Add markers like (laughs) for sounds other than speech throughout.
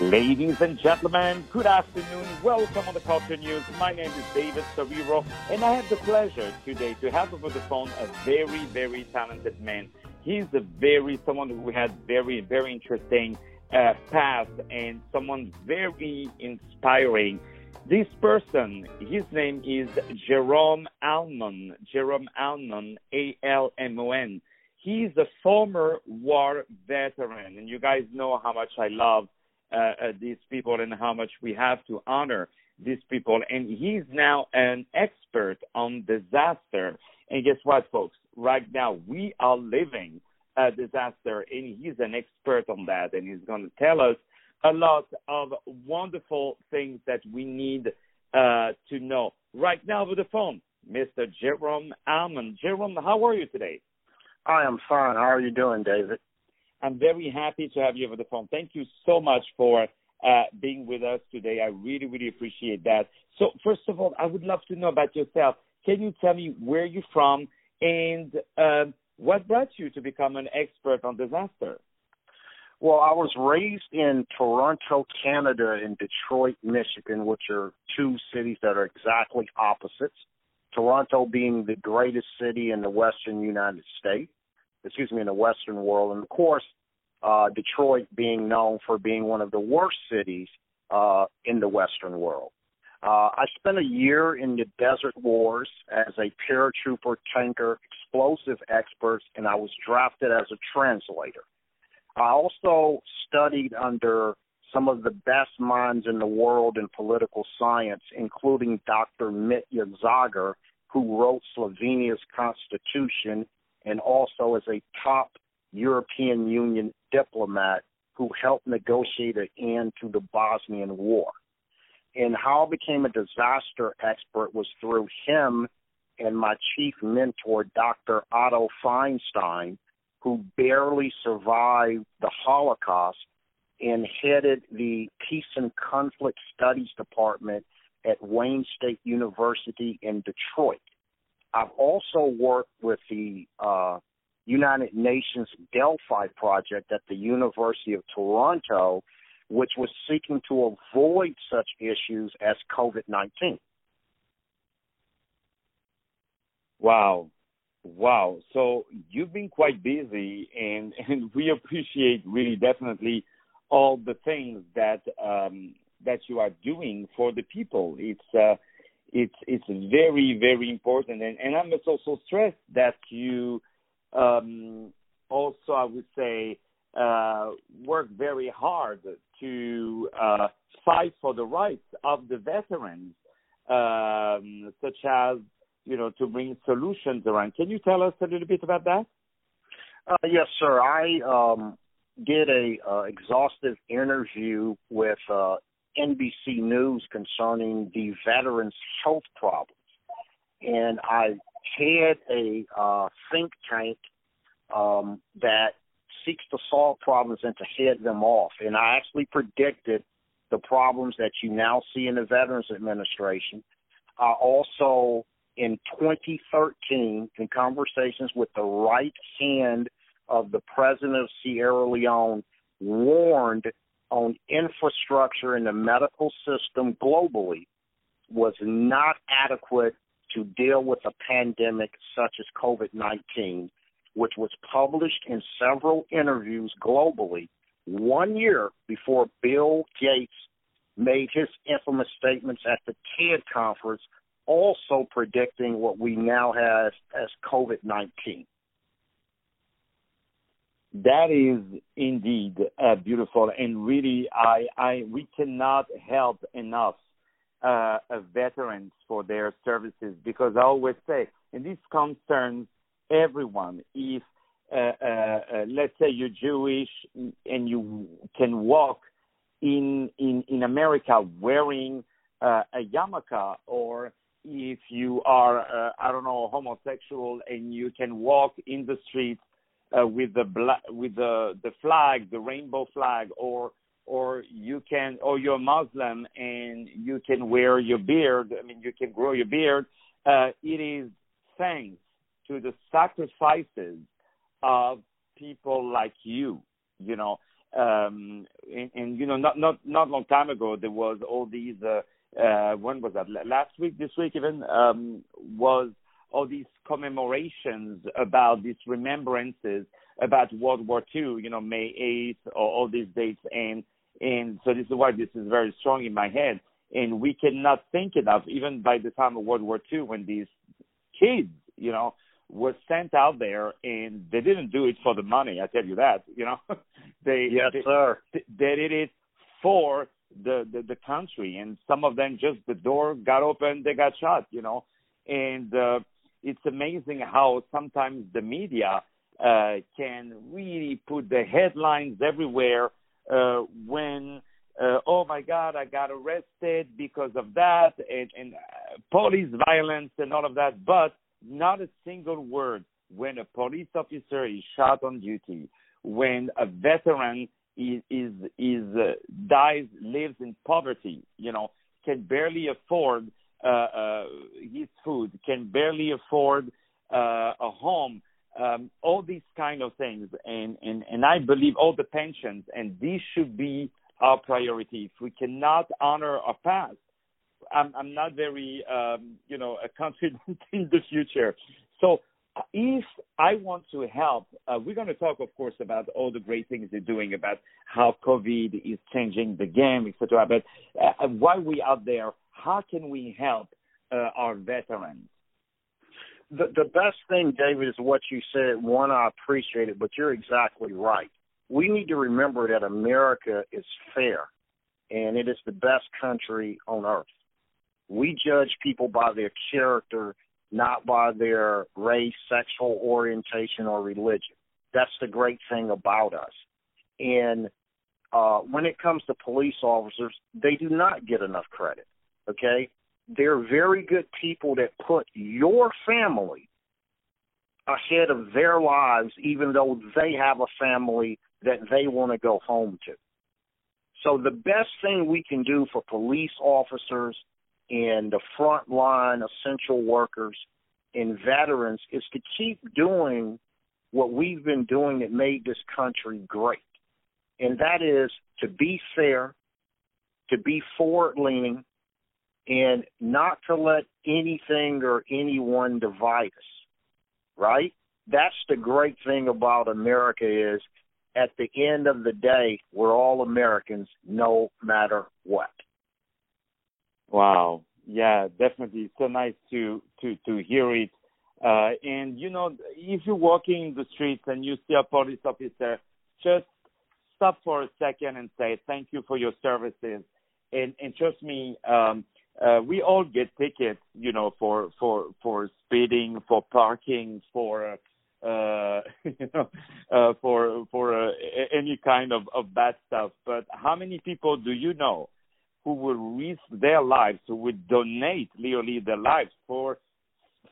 Ladies and gentlemen, good afternoon. Welcome on the Culture News. My name is David Saviro, and I have the pleasure today to have over the phone a very, very talented man. He's a very someone who had very, very interesting uh, past and someone very inspiring. This person, his name is Jerome Almon. Jerome Almon, A L M O N. He's a former war veteran, and you guys know how much I love uh, uh, these people and how much we have to honor these people. And he's now an expert on disaster. And guess what, folks? Right now, we are living a disaster, and he's an expert on that. And he's going to tell us a lot of wonderful things that we need uh, to know. Right now, over the phone, Mr. Jerome Almon. Jerome, how are you today? I am fine. How are you doing, David? I'm very happy to have you over the phone. Thank you so much for uh, being with us today. I really, really appreciate that. So, first of all, I would love to know about yourself. Can you tell me where you're from and uh, what brought you to become an expert on disaster? Well, I was raised in Toronto, Canada, and Detroit, Michigan, which are two cities that are exactly opposites. Toronto being the greatest city in the western United States, excuse me, in the Western world, and of course, uh, Detroit being known for being one of the worst cities uh, in the Western world. Uh, I spent a year in the Desert Wars as a paratrooper, tanker, explosive expert, and I was drafted as a translator. I also studied under some of the best minds in the world in political science, including Dr. Mitja Žagar, who wrote Slovenia's constitution and also as a top European Union diplomat who helped negotiate an end to the Bosnian War. And how I became a disaster expert was through him and my chief mentor, Dr. Otto Feinstein, who barely survived the Holocaust and headed the Peace and Conflict Studies Department at Wayne State University in Detroit. I've also worked with the uh, United Nations Delphi project at the University of Toronto, which was seeking to avoid such issues as COVID 19. Wow. Wow. So you've been quite busy, and, (laughs) and we appreciate really definitely all the things that um, that you are doing for the people. It's uh, it's it's very very important and, and I must also stress that you um, also I would say uh, work very hard to uh, fight for the rights of the veterans, um, such as you know to bring solutions around. Can you tell us a little bit about that? Uh, yes, sir. I um, did a uh, exhaustive interview with uh, NBC News concerning the veterans' health problems. And I had a uh, think tank um, that seeks to solve problems and to head them off. And I actually predicted the problems that you now see in the Veterans Administration. I also, in 2013, in conversations with the right hand of the president of Sierra Leone, warned on infrastructure in the medical system globally was not adequate to deal with a pandemic such as COVID 19, which was published in several interviews globally one year before Bill Gates made his infamous statements at the TED conference, also predicting what we now have as COVID 19. That is indeed uh, beautiful, and really, I, I, we cannot help enough uh, veterans for their services because I always say, and this concerns everyone. If uh, uh, uh, let's say you're Jewish and you can walk in in in America wearing uh, a yarmulke, or if you are uh, I don't know homosexual and you can walk in the streets with the bla- with the the flag, the rainbow flag, or or you can or you're Muslim and you can wear your beard. I mean, you can grow your beard. Uh, it is thanks to the sacrifices of people like you, you know. um, and, and you know, not not not long time ago, there was all these. Uh, uh, when was that? Last week, this week, even um, was all these commemorations about these remembrances about World War II. You know, May eighth, or all these dates, and and so this is why this is very strong in my head. And we cannot think enough, even by the time of World War II, when these kids, you know, were sent out there and they didn't do it for the money. I tell you that. You know, (laughs) they yes, they, sir. They did it for the, the the country, and some of them just the door got open, they got shot. You know, and uh, it's amazing how sometimes the media uh, can really put the headlines everywhere uh, when. Uh, oh my God, I got arrested because of that, and, and uh, police violence and all of that. But not a single word when a police officer is shot on duty, when a veteran is is is uh, dies lives in poverty, you know, can barely afford uh, uh, his food, can barely afford uh, a home, um, all these kind of things, and and and I believe all the pensions, and this should be our priority. If we cannot honor our past, I'm, I'm not very, um, you know, confident (laughs) in the future. So if I want to help, uh, we're going to talk, of course, about all the great things they're doing, about how COVID is changing the game, etc. But uh, while we out there, how can we help uh, our veterans? The, the best thing, David, is what you said. One, I appreciate it, but you're exactly right. We need to remember that America is fair, and it is the best country on earth we judge people by their character, not by their race, sexual orientation, or religion. That's the great thing about us. And uh, when it comes to police officers, they do not get enough credit. Okay? They're very good people that put your family ahead of their lives, even though they have a family that they want to go home to. So, the best thing we can do for police officers and the frontline essential workers and veterans is to keep doing what we've been doing that made this country great. And that is to be fair, to be forward leaning, and not to let anything or anyone divide us. Right? That's the great thing about America is at the end of the day, we're all Americans no matter what. Wow. Yeah, definitely. It's so nice to to to hear it. Uh, and you know, if you're walking in the streets and you see a police officer, just stop for a second and say thank you for your services. And and trust me, um, uh, we all get tickets, you know, for for for speeding, for parking, for uh, (laughs) you know, uh, for for uh, any kind of of bad stuff. But how many people do you know who will risk their lives, who would donate literally their lives for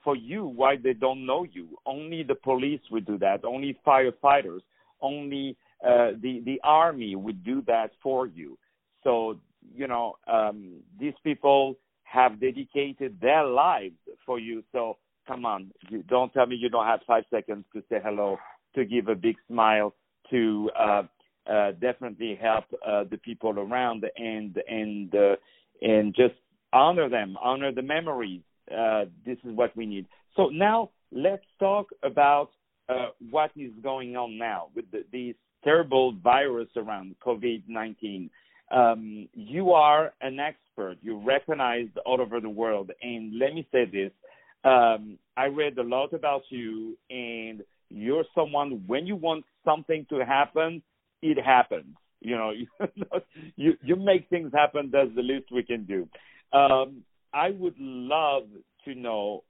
for you why they don't know you. Only the police would do that. Only firefighters. Only uh, the the army would do that for you. So you know um, these people have dedicated their lives for you. So come on, don't tell me you don't have five seconds to say hello, to give a big smile, to uh, uh, definitely help uh, the people around and and uh, and just honor them, honor the memories. Uh, this is what we need. So now let's talk about uh, what is going on now with the, this terrible virus around COVID-19. Um, you are an expert. You're recognized all over the world. And let me say this. Um, I read a lot about you, and you're someone, when you want something to happen, it happens. You know, (laughs) you you make things happen. That's the least we can do. Um, I would love to know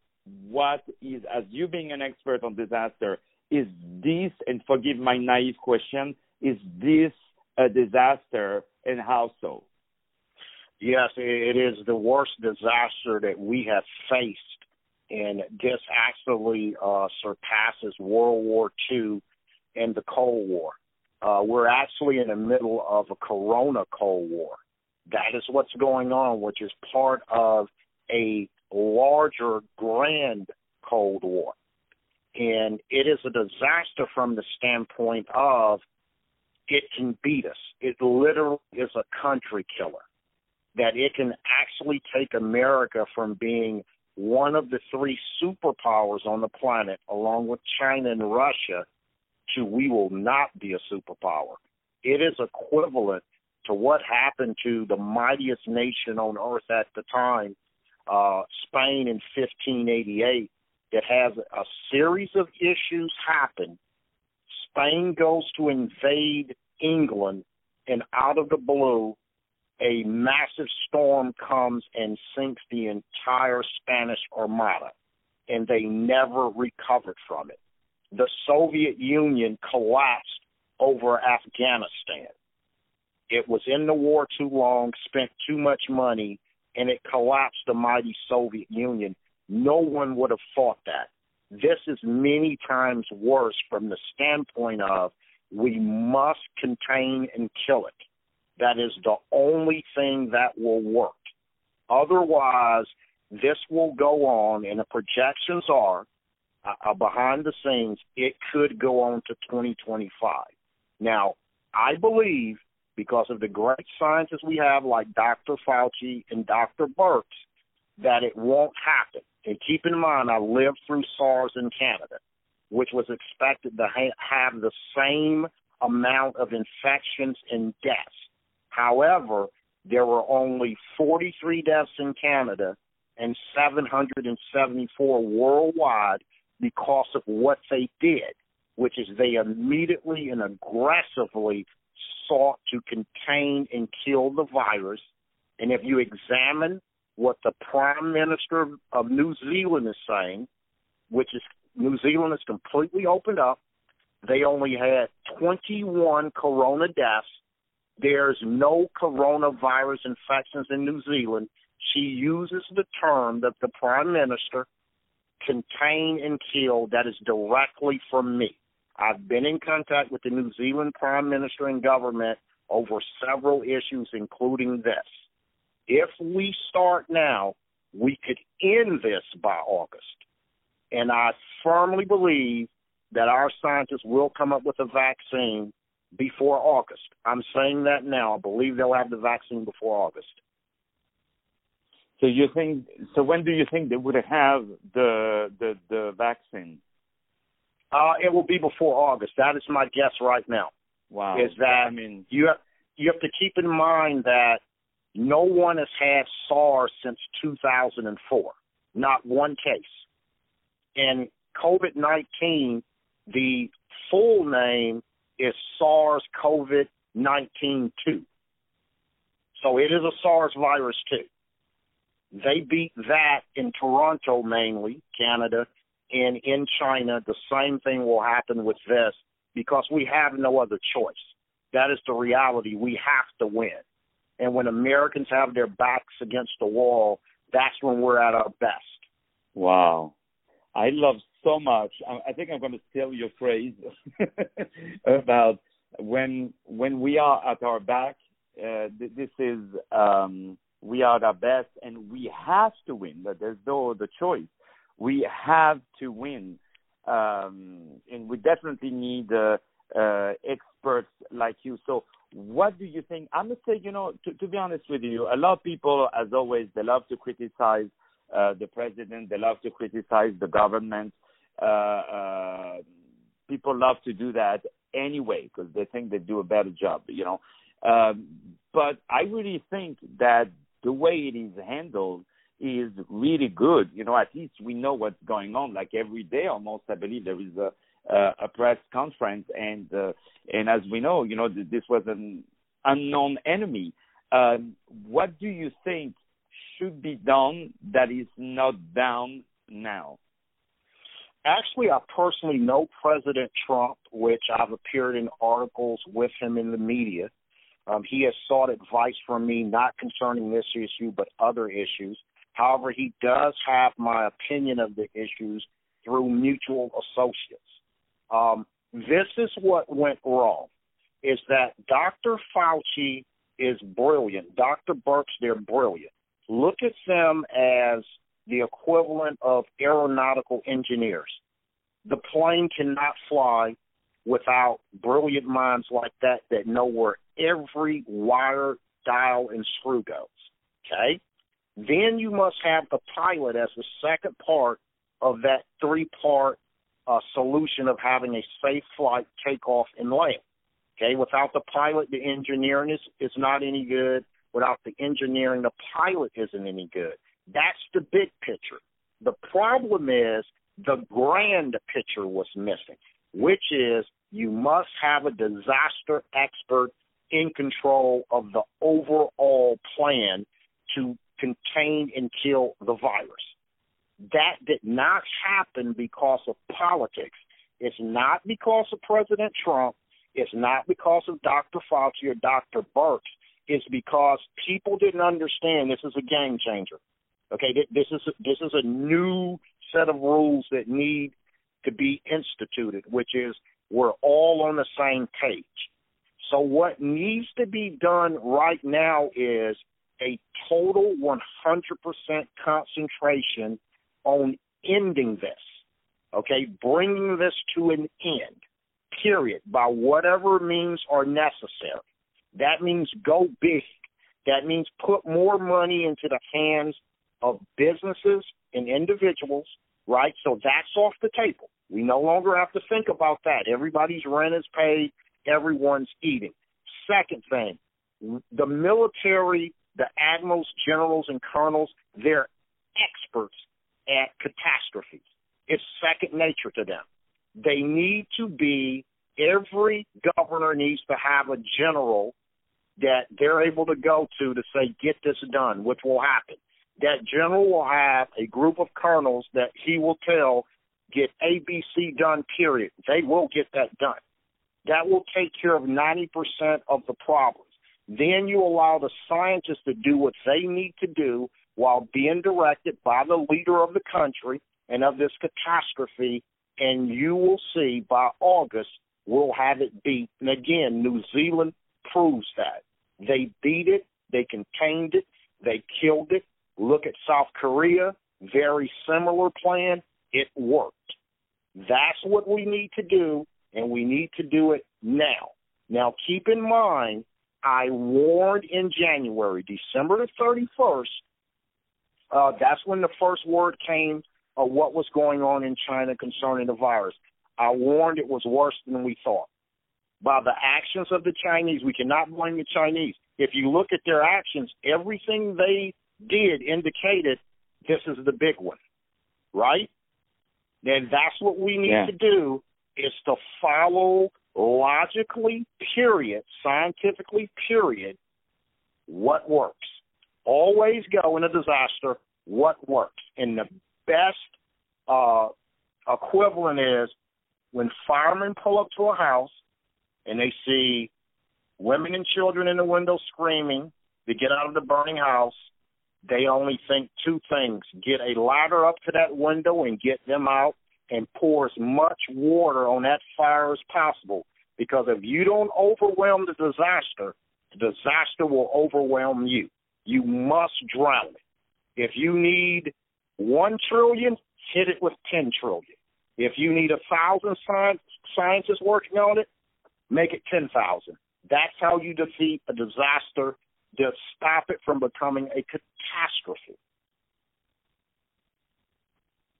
what is, as you being an expert on disaster, is this, and forgive my naive question, is this a disaster, and so? Yes, it is the worst disaster that we have faced, and this actually uh, surpasses World War II and the Cold War. Uh, we're actually in the middle of a Corona Cold War. That is what's going on, which is part of a larger, grand Cold War. And it is a disaster from the standpoint of it can beat us. It literally is a country killer. That it can actually take America from being one of the three superpowers on the planet, along with China and Russia, to we will not be a superpower. It is equivalent to what happened to the mightiest nation on earth at the time, uh, Spain in 1588, that has a series of issues happen. Spain goes to invade England, and out of the blue, a massive storm comes and sinks the entire Spanish Armada, and they never recovered from it. The Soviet Union collapsed over Afghanistan. It was in the war too long, spent too much money, and it collapsed the mighty Soviet Union. No one would have thought that. This is many times worse from the standpoint of we must contain and kill it. That is the only thing that will work. Otherwise, this will go on, and the projections are uh, uh behind the scenes, it could go on to 2025. Now, I believe because of the great scientists we have, like Dr. Fauci and Dr. Birx, that it won't happen. And keep in mind, I lived through SARS in Canada, which was expected to ha- have the same amount of infections and deaths. However, there were only 43 deaths in Canada and 774 worldwide because of what they did, which is they immediately and aggressively sought to contain and kill the virus. And if you examine what the Prime Minister of New Zealand is saying, which is New Zealand is completely opened up, they only had 21 corona deaths. There's no coronavirus infections in New Zealand. She uses the term that the Prime Minister contain and kill that is directly from me. I've been in contact with the New Zealand Prime Minister and government over several issues, including this. If we start now, we could end this by August. And I firmly believe that our scientists will come up with a vaccine before August. I'm saying that now. I believe they'll have the vaccine before August. So you think? So when do you think they would have the the the vaccine? Uh, it will be before August. That is my guess right now. Wow. Is that I mean you have you have to keep in mind that no one has had SARS since 2004. Not one case. And COVID 19, the full name is SARS CoV 19 2. So it is a SARS virus too. They beat that in Toronto mainly, Canada, and in China, the same thing will happen with this because we have no other choice. That is the reality. We have to win. And when Americans have their backs against the wall, that's when we're at our best. Wow. I love so much. I think I'm going to steal your phrase (laughs) about when when we are at our back. Uh, this is um, we are our best, and we have to win. There's no other choice we have to win, um, and we definitely need uh, uh, experts like you. So, what do you think? I must say, you know, to, to be honest with you, a lot of people, as always, they love to criticize uh, the president, they love to criticize the government. Uh, uh, people love to do that anyway because they think they do a better job, you know. Um, but I really think that the way it is handled is really good. You know, at least we know what's going on. Like every day, almost, I believe there is a a press conference, and uh, and as we know, you know, this was an unknown enemy. Um, what do you think should be done that is not done now? Actually, I personally know President Trump, which I've appeared in articles with him in the media. Um, he has sought advice from me, not concerning this issue, but other issues. However, he does have my opinion of the issues through mutual associates. Um, this is what went wrong: is that Dr. Fauci is brilliant. Dr. Birx, they're brilliant. Look at them as the equivalent of aeronautical engineers. The plane cannot fly. without brilliant minds like that that know where every wire, dial, and screw goes. Okay? Then you must have the pilot as the second part of that three part uh, solution of having a safe flight, takeoff, and land. Okay, without the pilot, the engineering is, is not any good. Without the engineering, the pilot isn't any good. That's the big picture. The problem is the grand picture was missing, which is you must have a disaster expert in control of the overall plan to contain and kill the virus. That did not happen because of politics. It's not because of President Trump. It's not because of Dr. Fauci or Dr. Birx. It's because people didn't understand this is a game changer. Okay, this is a, this is a new set of rules that need to be instituted, which is we're all on the same page. So what needs to be done right now is a total 100% concentration on ending this. Okay, bringing this to an end. Period. By whatever means are necessary. That means go big. That means put more money into the hands of businesses and individuals, right? So that's off the table. We no longer have to think about that. Everybody's rent is paid, everyone's eating. Second thing, the military, the admirals, generals, and colonels, they're experts at catastrophes. It's second nature to them. They need to be, every governor needs to have a general that they're able to go to to say, get this done, which will happen. That general will have a group of colonels that he will tell, get ABC done, period. They will get that done. That will take care of 90% of the problems. Then you allow the scientists to do what they need to do while being directed by the leader of the country and of this catastrophe, and you will see by August we'll have it beat. And again, New Zealand proves that. They beat it, they contained it, they killed it. Look at South Korea, very similar plan. It worked. That's what we need to do, and we need to do it now. Now, keep in mind, I warned in January, December the 31st, uh, that's when the first word came of what was going on in China concerning the virus. I warned it was worse than we thought. By the actions of the Chinese, we cannot blame the Chinese. If you look at their actions, everything they did indicated this is the big one, right? And that's what we need yeah. to do is to follow logically, period, scientifically, period, what works. Always go in a disaster, what works. And the best uh, equivalent is when firemen pull up to a house and they see women and children in the window screaming to get out of the burning house, they only think two things get a ladder up to that window and get them out and pour as much water on that fire as possible. Because if you don't overwhelm the disaster, the disaster will overwhelm you. You must drown it. If you need one trillion, hit it with ten trillion. If you need a thousand science, scientists working on it, make it ten thousand. That's how you defeat a disaster to stop it from becoming a catastrophe.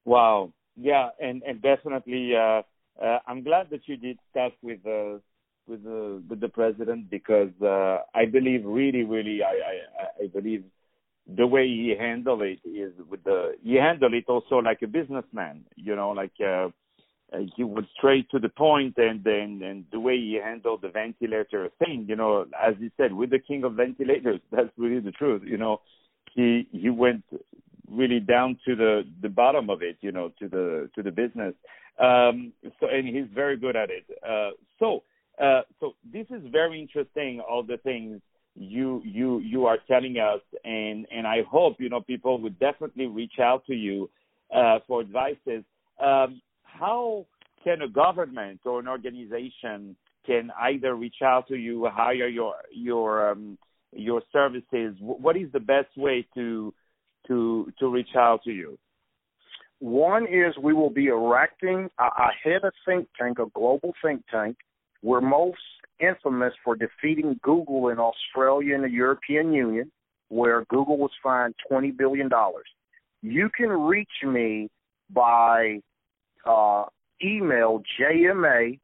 Wow. Yeah, and and definitely, uh, uh, I'm glad that you did stuff with uh, with the with the president because uh, I believe really, really, I, I I believe the way he handled it is with the he handled it also like a businessman, you know, like uh, uh, he was straight to the point and then and the way he handled the ventilator thing, you know, as he said, with the king of ventilators, (laughs) that's really the truth, you know. He he went really down to the the bottom of it, you know, to the to the business. Um so and he's very good at it. Uh so uh so this is very interesting all the things you you you are telling us and and I hope you know people would definitely reach out to you uh, for advices. Um, how can a government or an organization can either reach out to you, hire your your um, your services? What is the best way to to to reach out to you? One is we will be erecting a, a head of think tank, a global think tank. We're most infamous for defeating Google in Australia and the European Union, where Google was fined $20 billion. You can reach me by uh, email jma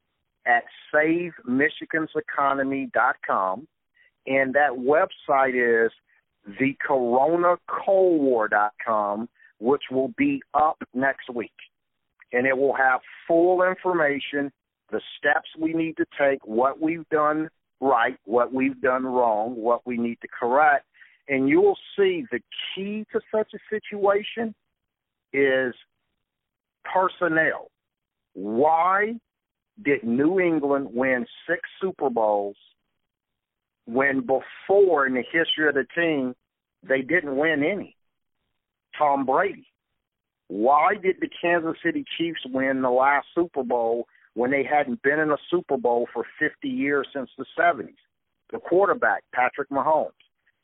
at savemichiganseconomy.com, and that website is thecoronacoldwar.com, which will be up next week. And it will have full information, the steps we need to take, what we've done right, what we've done wrong, what we need to correct. And you will see the key to such a situation is personnel. Why did New England win six Super Bowls when before in the history of the team they didn't win any? Tom Brady. Why did the Kansas City Chiefs win the last Super Bowl when they hadn't been in a Super Bowl for 50 years since the 70s? The quarterback, Patrick Mahomes.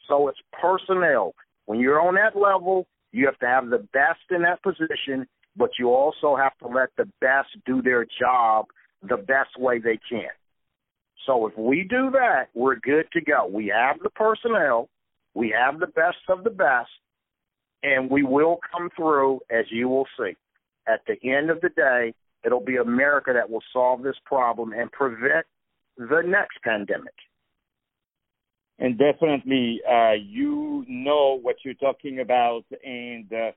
So it's personnel. When you're on that level, you have to have the best in that position, but you also have to let the best do their job the best way they can. So if we do that, we're good to go. We have the personnel, we have the best of the best, and we will come through, as you will see. At the end of the day, it'll be America that will solve this problem and prevent the next pandemic. And definitely, uh, you know what you're talking about, and uh,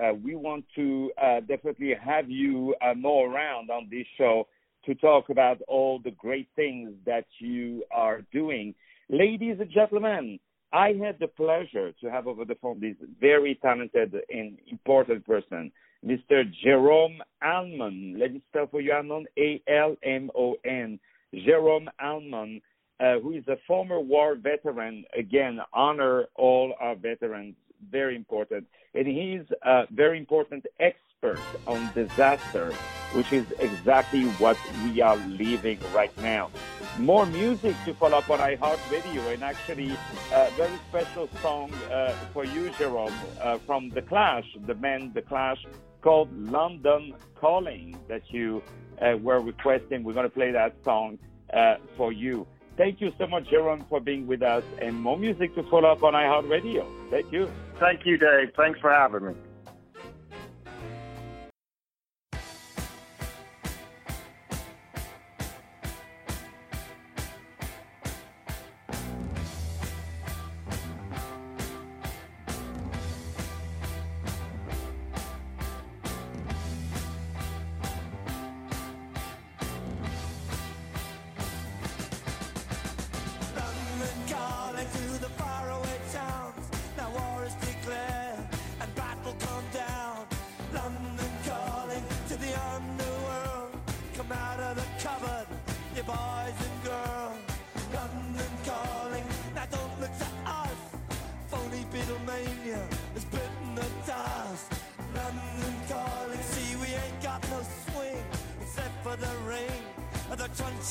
uh, we want to uh, definitely have you uh, more around on this show to talk about all the great things that you are doing. Ladies and gentlemen, I had the pleasure to have over the phone this very talented and important person, Mr. Jerome Almon. Let me spell for you, Almon, A-L-M-O-N. Jerome Almon, uh, who is a former war veteran. Again, honor all our veterans, very important. And he's a very important expert expert on disaster, which is exactly what we are living right now. More music to follow up on iHeartRadio, and actually a very special song uh, for you, Jerome, uh, from The Clash, the band The Clash, called London Calling, that you uh, were requesting. We're going to play that song uh, for you. Thank you so much, Jerome, for being with us, and more music to follow up on iHeartRadio. Thank you. Thank you, Dave. Thanks for having me.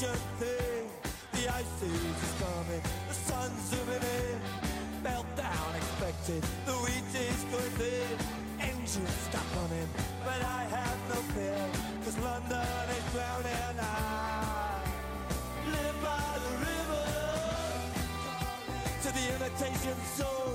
thing. The ice age is coming, the sun's zooming in. Meltdown expected, the wheat is going thin. Engines stop running, but I have no fear, cause London is drowning. I live by the river to the imitation soul.